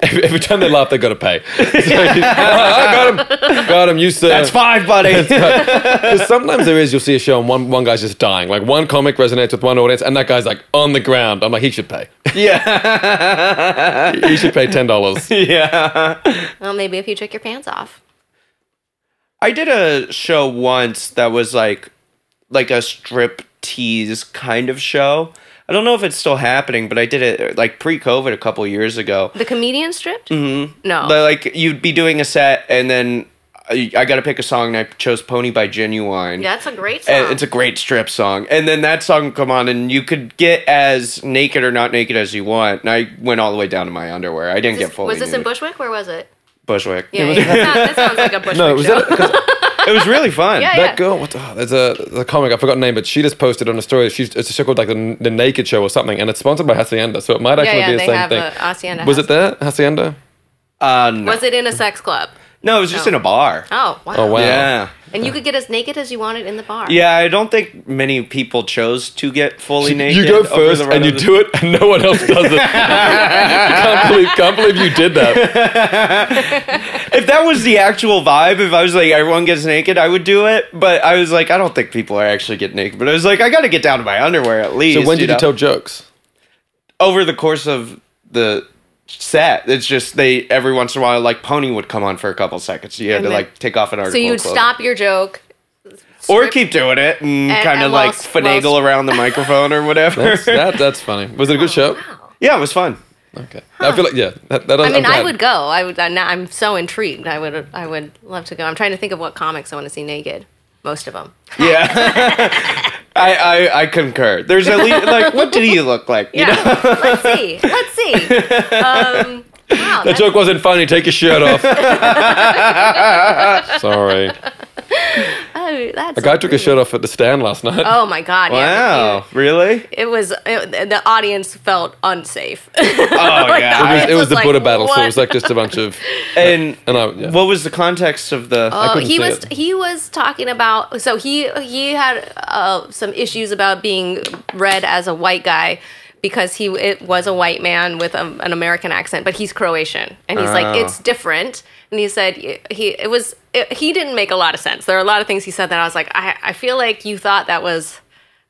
every every time they laugh, they got to pay. So you- I got him, got him. You sir. That's five, buddy. Because sometimes there is, you'll see a show and one, one guy's just dying. Like one comic resonates with one audience, and that guy's like on the ground. I'm like, he should pay. yeah. he should pay ten dollars. yeah. well, maybe if you took your pants off. I did a show once that was like like a strip tease kind of show. I don't know if it's still happening, but I did it like pre-COVID a couple years ago. The comedian stripped? Mm-hmm. No. But, like you'd be doing a set and then I, I got to pick a song and I chose Pony by Ginuwine. Yeah, that's a great song. And it's a great strip song. And then that song would come on and you could get as naked or not naked as you want. And I went all the way down to my underwear. I didn't This- get fully was this in. Bushwick? Where was it? Bushwick. Yeah, yeah. That, sounds, that sounds like a Bushwick No, was show. that because It was really fun. Yeah, that girl? What? Oh, there's a there's a comic I forgot her name, but she just posted on a story. She's it's a show called like the, the Naked Show or something, and it's sponsored by Hacienda, so it might actually yeah, be the they same have thing. a Hacienda was house. it there, Hacienda? Uh, no. Was it in a sex club? No, it was just No. in a oh. bar. Oh, wow. Oh wow. Yeah. And you could get as naked as you wanted in the bar. Yeah, I don't think many people chose to get fully naked. You go over first the run and you of the- do it, and no one else does it. can't, believe, can't believe you did that. If that was the actual vibe, if I was like everyone gets naked, I would do it. But I was like, I don't think people are actually getting naked. But I was like, I got to get down to my underwear at least. So when did you know? tell jokes? Over the course of the set. It's just they every once in a while like Pony would come on for a couple seconds. You had And to then- like take off an article. So you'd of stop your joke. or keep doing it and, And- kind of like whilst- finagle whilst- around the microphone or whatever. That's, that, that's funny. Was it a good show? yeah, it was fun. Okay. I feel like yeah. That, that I mean, I would go. I would. I'm so intrigued. I would. I would love to go. I'm trying to think of what comics I want to see naked. Most of them. Yeah, I, I I concur. There's at least like what did he look like? You Yeah. know? Let's see. Let's see. Um, wow. The joke wasn't funny. Take your shirt off. Sorry. That's A guy took his shirt off at the stand last night. Oh my god! Wow, Yeah. really? It was it, the audience felt unsafe. Oh yeah. it was, it was was the like, Buddha battle, so it was like just a bunch of. and And I, yeah. what was the context of the? Oh, couldn't he see was it. he was talking about so he he had uh, some issues about being read as a white guy because he it was a white man with a, an American accent, but he's Croatian, and he's like Oh. it's different. And he said he it was it, he didn't make a lot of sense. There are a lot of things he said that I was like I I feel like you thought that was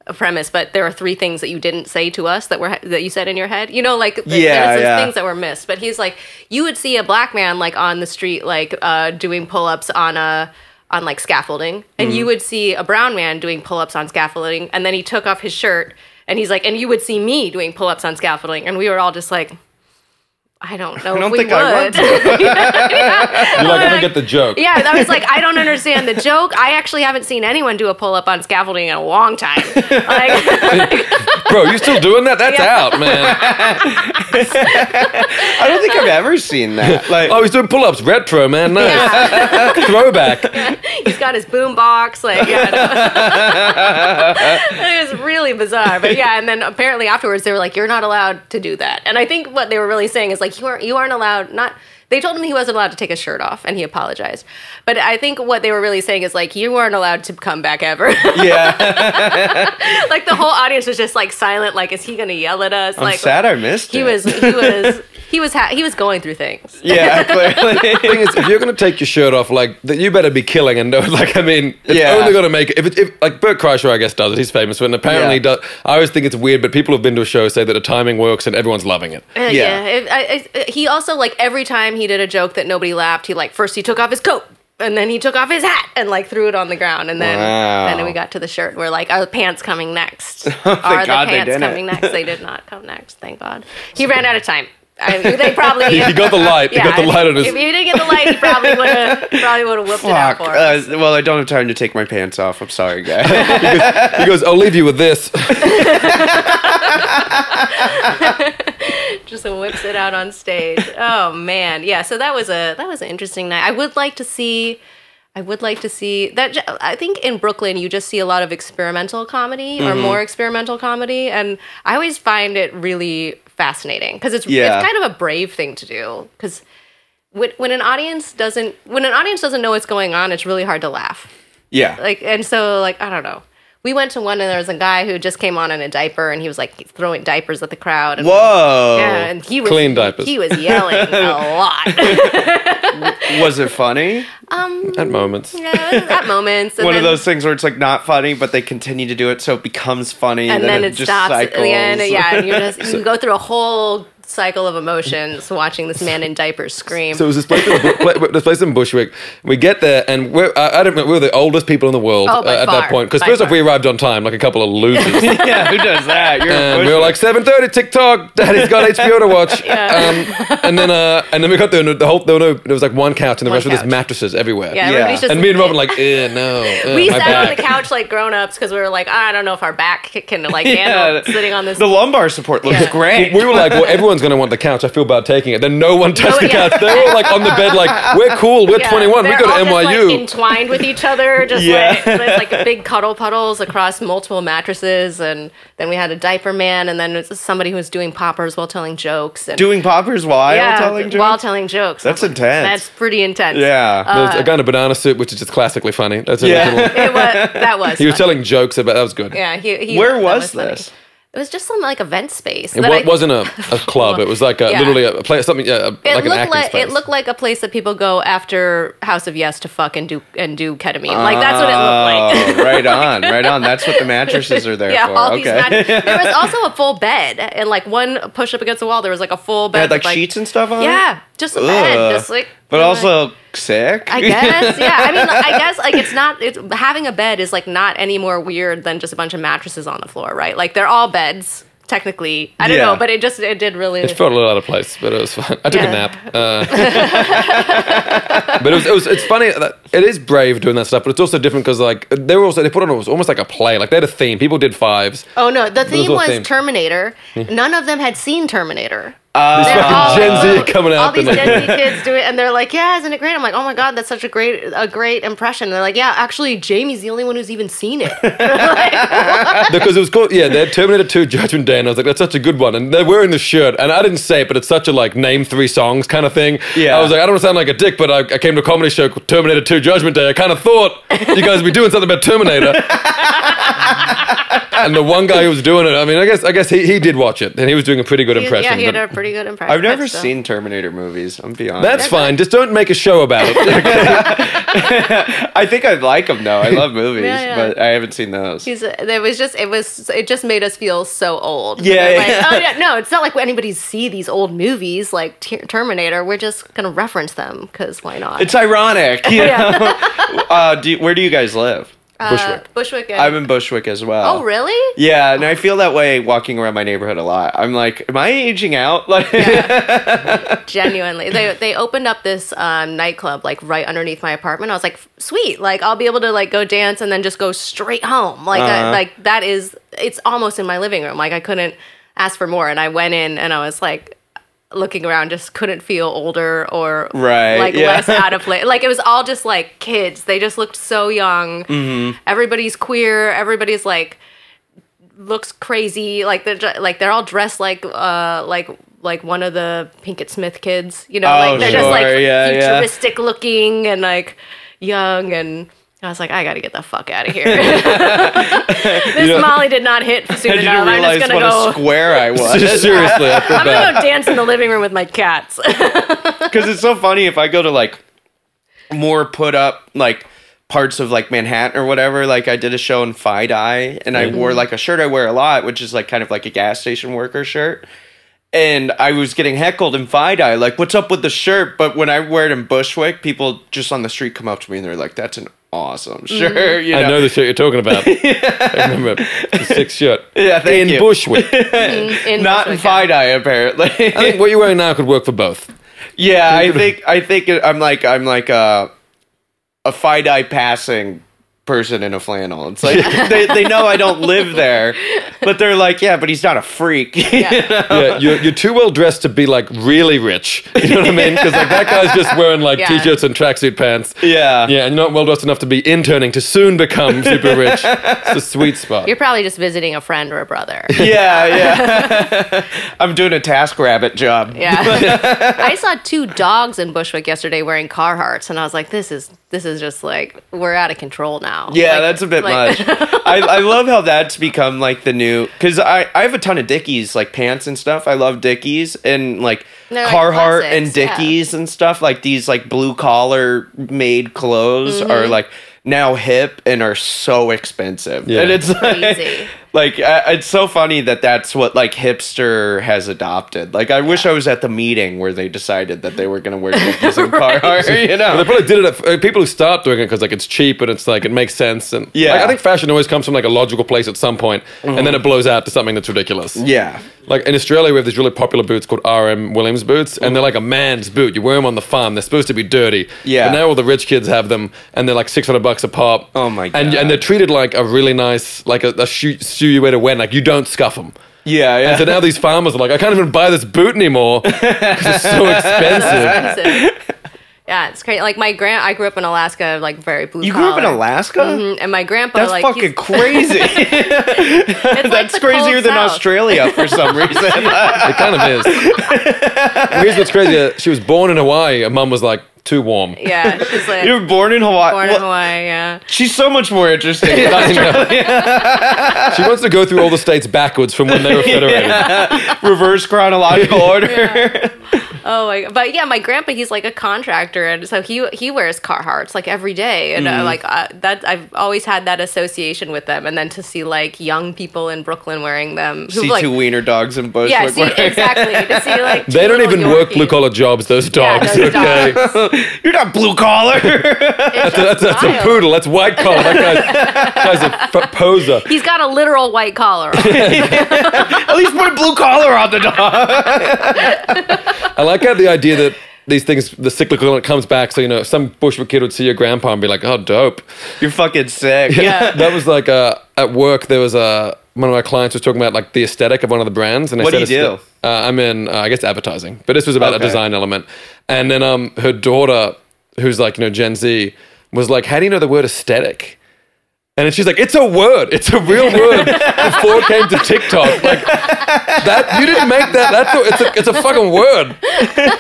a premise, but there are three things that you didn't say to us that were that you said in your head. You know, like Yeah, there were some yeah. things that were missed. But he's like, you would see a black man like on the street, like uh, doing pull ups on a on like scaffolding, and you would see a brown man doing pull ups on scaffolding, and then he took off his shirt, and he's like, and you would see me doing pull ups on scaffolding, and we were all just like. I don't know I don't if we think I want would. You're like, I don't get the joke. Yeah, I was like, I don't understand the joke. I actually haven't seen anyone do a pull up on scaffolding in a long time. Like, Bro, you still doing that? That's Yeah. out, man. I don't think I've ever seen that. Like, Oh, he's doing pull ups. Retro, man. Nice. yeah, Throwback. he's got his boom box. Like, yeah, it was really bizarre. But yeah, and then apparently afterwards they were like, "You're not allowed to do that." And I think what they were really saying is like, "You aren't, you aren't allowed." Not they told him he wasn't allowed to take his shirt off, and he apologized. But I think what they were really saying is like, "You weren't allowed to come back ever." yeah, like the whole audience was just like silent. Like, is he gonna yell at us? I'm like, sad I missed he it. was he was he was ha- he was going through things. Yeah, clearly. thing is, if you're going to take your shirt off, like, that you better be killing and know, like, I mean, it's Yeah. only going to make it. If, it, if like Bert Kreischer, I guess, does it. He's famous for it. And apparently, Yeah. does, I always think it's weird, but people who've been to a show say that the timing works and everyone's loving it. Uh, Yeah. yeah. It- I- I- he also like every time he did a joke that nobody laughed, he like first he took off his coat and then he took off his hat and like threw it on the ground and then Wow. then we got to the shirt. And we're like, are the pants coming next? Thank are the God they pants didn't. coming next? They did not come next. Thank God. He ran out of time. I mean, they probably He, he got the light. he got the if- light on his. If you didn't get the light, he probably would have probably would have whipped it out for us. Uh, well, I don't have time to take my pants off. I'm sorry, guys. He goes, I'll leave you with this. just whips it out on stage. Oh man, yeah. So that was a that was an interesting night. I would like to see. I would like to see that. I think in Brooklyn you just see a lot of experimental comedy or more experimental comedy, and I always find it really fascinating because it's Yeah. it's kind of a brave thing to do because when, when an audience doesn't when an audience doesn't know what's going on, it's really hard to laugh yeah. like and so like i don't know we went to one and there was a guy who just came on in a diaper and he was like throwing diapers at the crowd and Whoa. yeah and he was Clean diapers. he was yelling a lot Was it funny? Um, at moments. yeah, at moments and One of those things where it's like not funny, but they continue to do it, so it becomes funny, and then it, just stops at cycles. the end yeah and you're just you go through a whole cycle of emotions watching this man in diapers scream So it was this place, in, this place in Bushwick. We get there, and we're, I, I don't know, we're the oldest people in the world Oh, uh, at far. that point. Because By first off, we arrived on time, like a couple of losers. yeah, who does that? You're and we were like 7:30 TikTok. Daddy's got HBO to watch. Um, and then uh, and then we got there, and the whole there, were no, there was like one couch, and the One rest were just couch. mattresses everywhere. yeah, Yeah. everybody's just And me and Robin like, eh, no. eh, we my sat on the couch like grown-ups because we were like i don't know if our back can like yeah, handle sitting on this The lumbar support looks Yeah. great. We were like, well, everyone's going to want the couch. I feel bad taking it. Then no one touched No, the yeah. couch. They were like on the bed, like, we're cool. We're Yeah, 21. We go to all just, NYU. like, entwined with each other, just Yeah. like like big cuddle puddles across multiple mattresses, and then we had a diaper man, and then was somebody who was doing poppers while telling jokes. And, Doing poppers while yeah, telling jokes. while telling jokes. That's I'm like, intense. That's pretty intense. yeah. A uh, guy in a banana suit, which is just classically funny. That's a Yeah. little, it was. That was. he was telling jokes about that was good. Yeah, he. he Where that was funny. It was just some like event space. It wasn't a, a club. It was like a, Yeah. literally a place, something yeah, a, It like an looked acting like space. it looked like a place that people go after House of Yes to fuck and do and do ketamine. like that's what it looked like. Oh, right on, right on. That's what the mattresses are there yeah, for. all okay. these There was also a full bed and like one push up against the wall. There was like a full bed. had like with, sheets and stuff on it? Yeah, just a bed, just like. But and, also sick. I guess, yeah. I mean, I guess like it's not. It's having a bed is like not any more weird than just a bunch of mattresses on the floor, right? Like they're all beds technically. I don't Yeah. know, but it just it did really. It felt a little out of place, but it was fun. I took Yeah. a nap. Uh, but it was, it was, it's funny that it is brave doing that stuff, but it's also different because like they were also they put on it was almost like a play. Like they had a theme. People did fives. Oh no, the theme all was theme. Terminator. None of them had seen Terminator. Uh, They're all- Gen Z coming All these and Gen Z kids do it, and they're like, "Yeah, isn't it great?" I'm like, "Oh my god, that's such a great, a great impression." And they're like, "Yeah, actually, Jamie's the only one who's even seen it." because it was called yeah, they had Terminator 2 Judgment Day, and I was like, that's such a good one. And they're wearing the shirt, and I didn't say it, but it's such a like name three songs kind of thing. Yeah. I was like, I don't want to sound like a dick, but I, I came to a comedy show called Terminator 2 Judgment Day. I kind of thought you guys would be doing something about Terminator. and the one guy who was doing it, I mean, I guess I guess he, he did watch it, and he was doing a pretty good impression. yeah, he had a pretty good impression. I've never but still. seen Terminator movies. I'm be honest. that's fine. Just don't make a show about it. I think I'd like them though. I love movies, Yeah, yeah. but I haven't seen those. He's, it was just it was it just made us feel so old. Yeah, They're like, oh yeah, no, it's not like anybody see these old movies like Ter- Terminator. We're just gonna reference them because why not? It's ironic. You Yeah. know? uh, do you- where do you guys live? Uh, Bushwick. Bushwick. and- I'm in Bushwick as well. oh really? Yeah, and I feel that way walking around my neighborhood a lot. I'm like, am I aging out? Like, Genuinely, they they opened up this um, nightclub like right underneath my apartment. I was like, sweet, like I'll be able to like go dance and then just go straight home. Like Uh-huh. like that is it's almost in my living room. Like I couldn't ask for more. And I went in and I was like looking around, just couldn't feel older or Right, like yeah. less out of place. Like it was all just like kids. They just looked so young. Mm-hmm. Everybody's queer. Everybody's like looks crazy. Like they're like they're all dressed like uh like like one of the Pinkett Smith kids. You know, Oh, like they're just like sure. Yeah, yeah. futuristic looking and like young and. I was like, I gotta get the fuck out of here. this Molly did not hit soon I didn't enough. I'm just gonna go. a square I was. Seriously, I feel I'm gonna go dance in the living room with my cats. Because it's so funny if I go to like more put up like parts of like Manhattan or whatever. Like I did a show in FiDi and I wore mm. like a shirt I wear a lot, which is like kind of like a gas station worker shirt. And I was getting heckled in FiDi, like, what's up with the shirt? But when I wear it in Bushwick, people just on the street come up to me and they're like, that's an awesome mm-hmm. shirt. You know? I know the shirt you're talking about. I remember the six shirt. Yeah, thank in you. Bushwick. in Not in Bushwick, yeah. FiDi, apparently. I think what you're wearing now could work for both. Yeah, I think I think it, I'm like I'm like a a FiDi passing person in a flannel. It's like they, they know I don't live there, but they're like, yeah, but he's not a freak. Yeah, you're, you're too well dressed to be like really rich. You know what I mean? Because like that guy's just wearing like Yeah. t-shirts and tracksuit pants. yeah. Yeah, and you're not well dressed enough to be interning to soon become super rich. It's a sweet spot. You're probably just visiting a friend or a brother. Yeah, yeah. I'm doing a TaskRabbit job. Yeah. I saw two dogs in Bushwick yesterday wearing Carhartts, and I was like, "This is this is just like we're out of control now." Yeah, Like- that's a bit like- much. I, I love how that's become like the new because I, I have a ton of Dickies like pants and stuff. I love Dickies and like They're, like, Carhartt and classics, yeah. Dickies and stuff like these like blue collar made clothes Mm-hmm. are like now hip and are so expensive. Yeah. And it's like, Crazy. Like it's so funny that that's what like hipster has adopted. Like I wish I was at the meeting where they decided that they were going to wear Dickies and Carhartt. You know, But they probably did it. At, uh, people who start doing it because like it's cheap and it's like it makes sense and Yeah. Like, I think fashion always comes from like a logical place at some point, and then it blows out to something that's ridiculous. yeah. Like in Australia, we have these really popular boots called RM Williams boots, and they're like a man's boot. You wear them on the farm. They're supposed to be dirty. Yeah. But now all the rich kids have them, and they're like six hundred bucks a pop. Oh my And and they're treated like a really nice, like a, a shoe, shoe you wear to when like you don't scuff them. Yeah, yeah. And so now these farmers are like, I can't even buy this boot anymore because it's so expensive. expensive. Yeah, it's crazy. Like my grand, I grew up in Alaska, like very blue. you grew up in collar. Alaska? Mhm, and my grandpa, That's like fucking he's- crazy. it's like That's the crazier cold than South. Australia for some reason. It kind of is. Here's what's crazy. She was born in Hawaii. Her mum was like too warm. Yeah, she's like You were born in Hawaii. born in Well, Hawaii. Yeah. She's so much more interesting. than Australia. know. she wants to go through all the states backwards from when they were federated. Reverse chronological order. Oh my! But yeah, my grandpa, he's like a contractor, and so he he wears Carhartts like every day, and uh, like uh, that, I've always had that association with them. And then to see like young people in Brooklyn wearing them, who See like two wiener dogs in Bushwick. yeah, see, exactly to see like They don't little even work Yorkies. blue collar jobs, those Yeah, dogs. those okay. dogs. You're not blue collar. It's That's, that's a poodle. That's white collar. That guy's, guy's a f- poser. He's got a literal white collar. At least put a blue collar on the dog. I like how the idea that these things, the cyclical, it comes back. So, you know, some Bushwick kid would see your grandpa and be like, oh, dope. You're fucking sick. Yeah. that was like uh, at work, there was a. One of my clients was talking about like the aesthetic of one of the brands, and I What do said you it's the- Uh, I'm in, uh, I guess, advertising, but this was about a design element. And then um, her daughter, who's like you know Gen Z, was like, "How do you know the word aesthetic?" And she's like, "It's a word. It's a real word." Before it came to TikTok, like that, you didn't make that. That's a, it's a it's a fucking word.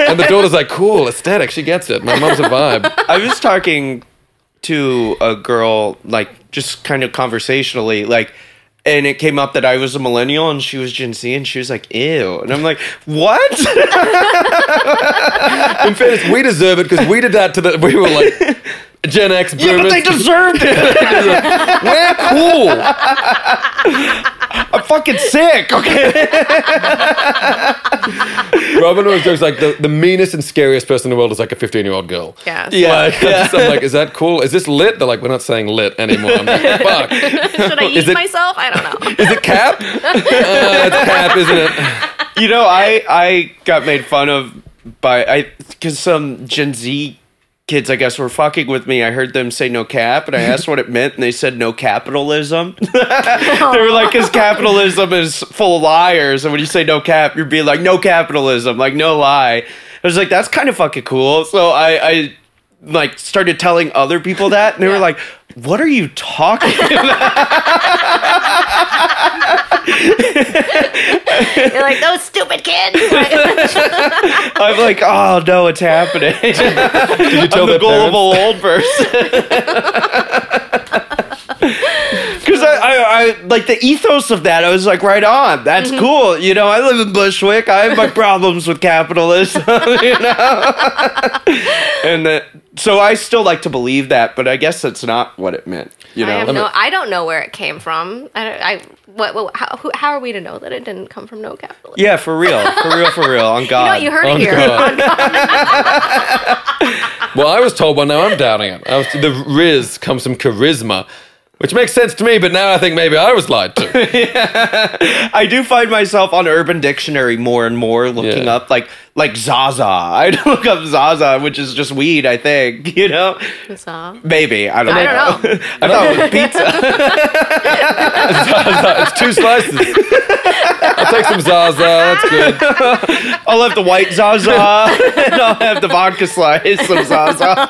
And the daughter's like, "Cool, aesthetic. She gets it. My mom's a vibe." I was talking to a girl, like just kind of conversationally, like, and it came up that I was a millennial and she was Gen Z, and she was like, "Ew," and I'm like, "What?" In fairness, we deserve it because we did that to the. We were like Gen X boomers. yeah, but they deserved it. We're cool. I'm fucking sick. Okay. Robin was just like the, the meanest and scariest person in the world is like a 15 year old girl. Yeah. Yeah. Like, I'm, just- I'm like, is that cool? Is this lit? They're like, we're not saying lit anymore. I'm like, fuck. Should I eat it- myself? I don't know. Is it cap? Uh, it's cap, isn't it? You know, I I got made fun of by I because some Gen Z kids, I guess, were fucking with me. I heard them say no cap, and I asked what it meant, and they said no capitalism. they were like, because capitalism is full of liars, and when you say no cap, you're being like no capitalism, like no lie. I was like, that's kind of fucking cool. So I I like started telling other people that, and they were like, what are you talking about? You're like those stupid kids. I'm like, oh no, it's happening. Did you tell I'm the their gullible parents? old person. Because I, I, I like the ethos of that. I was like, right on. That's Mm-hmm. cool. You know, I live in Bushwick. I have my problems with capitalism. You know, and that, so I still like to believe that, but I guess that's not what it meant. You I know, have no. I don't know where it came from. I. don't- I what, what, how, who, how are we to know that it didn't come from no capitalism? yeah, for real, for real, for real. On God, You know? You heard On it here. God. Well, I was told one, now I'm doubting it. I was, the Riz comes from charisma, which makes sense to me, but now I think maybe I was lied to. I do find myself on Urban Dictionary more and more looking Yeah. up like like Zaza. I look up Zaza, which is just weed. I think you know. So, Maybe I don't I know. don't know. I thought it was pizza. it's two slices. I'll take some Zaza. That's good. I'll have the white Zaza, and I'll have the vodka slice of Zaza.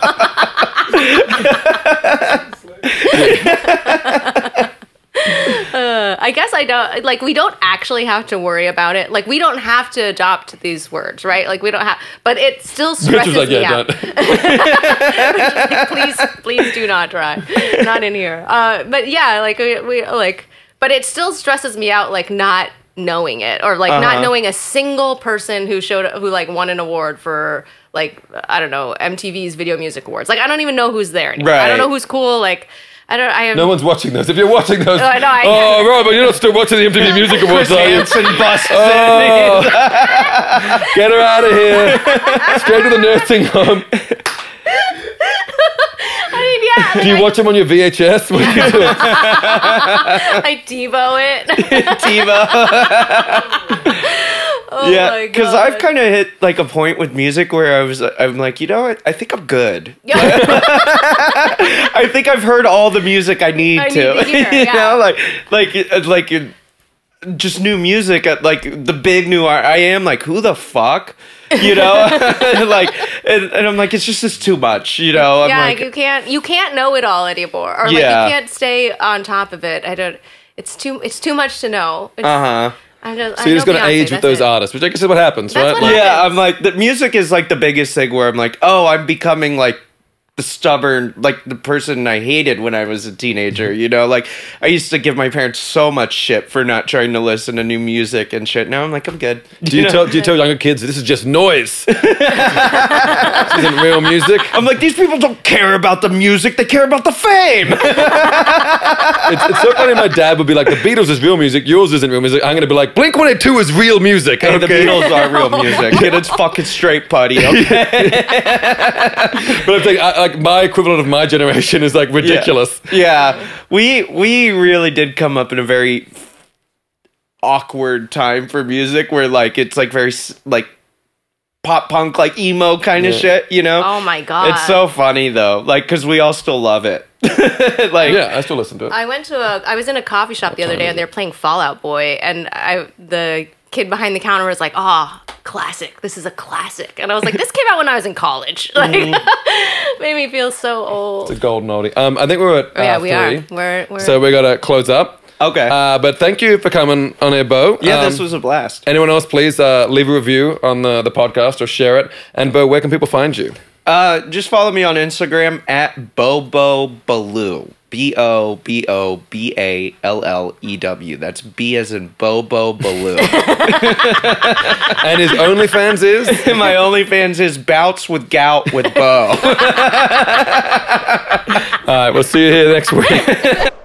I guess I don't like. We don't actually have to worry about it. Like we don't have to adopt these words, right? Like we don't have. But it still stresses like, me yeah, out. please, please do not try. Not in here. Uh, but yeah, like we, we like, but it still stresses me out, like not knowing it or like Uh-huh. not knowing a single person who showed who like won an award for like I don't know MTV's Video Music Awards. Like I don't even know who's there. Anymore. I don't know who's cool. Like I don't. I have. No one's watching those. If you're watching those, oh, I know, I- oh, Robert, you're not still watching the MTV Music Awards, are you? Hanson busts Oh, get her out of here. Straight to the nursing home. I mean, yeah. Do you like, watch them on your VHS? What do you do? I Devo it. TiVo. Oh yeah, because I've kind of hit like a point with music where I was, I'm like, you know, what? I think I'm good. Yeah. I think I've heard all the music I need I need to. to hear, you yeah. know, like like uh, like uh, just new music. Like the big new art. I am like, who the fuck? You know, like, and, and I'm like, it's just it's too much. You know, I'm yeah, like, like you can't you can't know it all anymore, or like Yeah. you can't stay on top of it. I don't. It's too it's too much to know. Uh huh. I I'm just, So you're just going to age with those artists, which I guess is what happens, That's right? what Like- happens. Yeah, I'm like the music is like the biggest thing where I'm like, oh, I'm becoming like the stubborn, like the person I hated when I was a teenager. You know, like I used to give my parents so much shit for not trying to listen to new music and shit. Now I'm like, I'm good. Do you, know? tell, do you tell younger kids this is just noise? this isn't real music. I'm like, these people don't care about the music; they care about the fame. It's, it's so funny. My dad would be like, "The Beatles is real music. Yours isn't real music." I'm going to be like, "Blink 182 is real music." Hey, the? Beatles are real music, and it's fucking straight putty. Okay? But I'm saying, I, like, my equivalent of my generation is like ridiculous. Yeah, we we really did come up in a very awkward time for music, where like it's like very like pop punk, like emo kind of Yeah. shit. You know? Oh my god! It's so funny though, like because we all still love it. like Yeah, I still listen to it. I went to a. I was in a coffee shop the other day, and they were playing Fall Out Boy, and I the kid behind the counter was like, "Oh, classic! This is a classic." And I was like, "This came out when I was in college." Like, Mm-hmm. made me feel so old. The golden oldie. Um, I think we're at Oh, yeah, uh, we three. are. We're, we're So we got to close up. okay, Uh, but thank you for coming on here, Bo. yeah, Um, this was a blast. Anyone else, please uh, leave a review on the, the podcast or share it. And Bo, where can people find you? Uh, just follow me on Instagram at Bobo Ballew. B O B O B A L L E W. That's B as in Bobo Ballew. And his OnlyFans is? My OnlyFans is Bouts with Gout with Bo. All right, we'll see you here next week.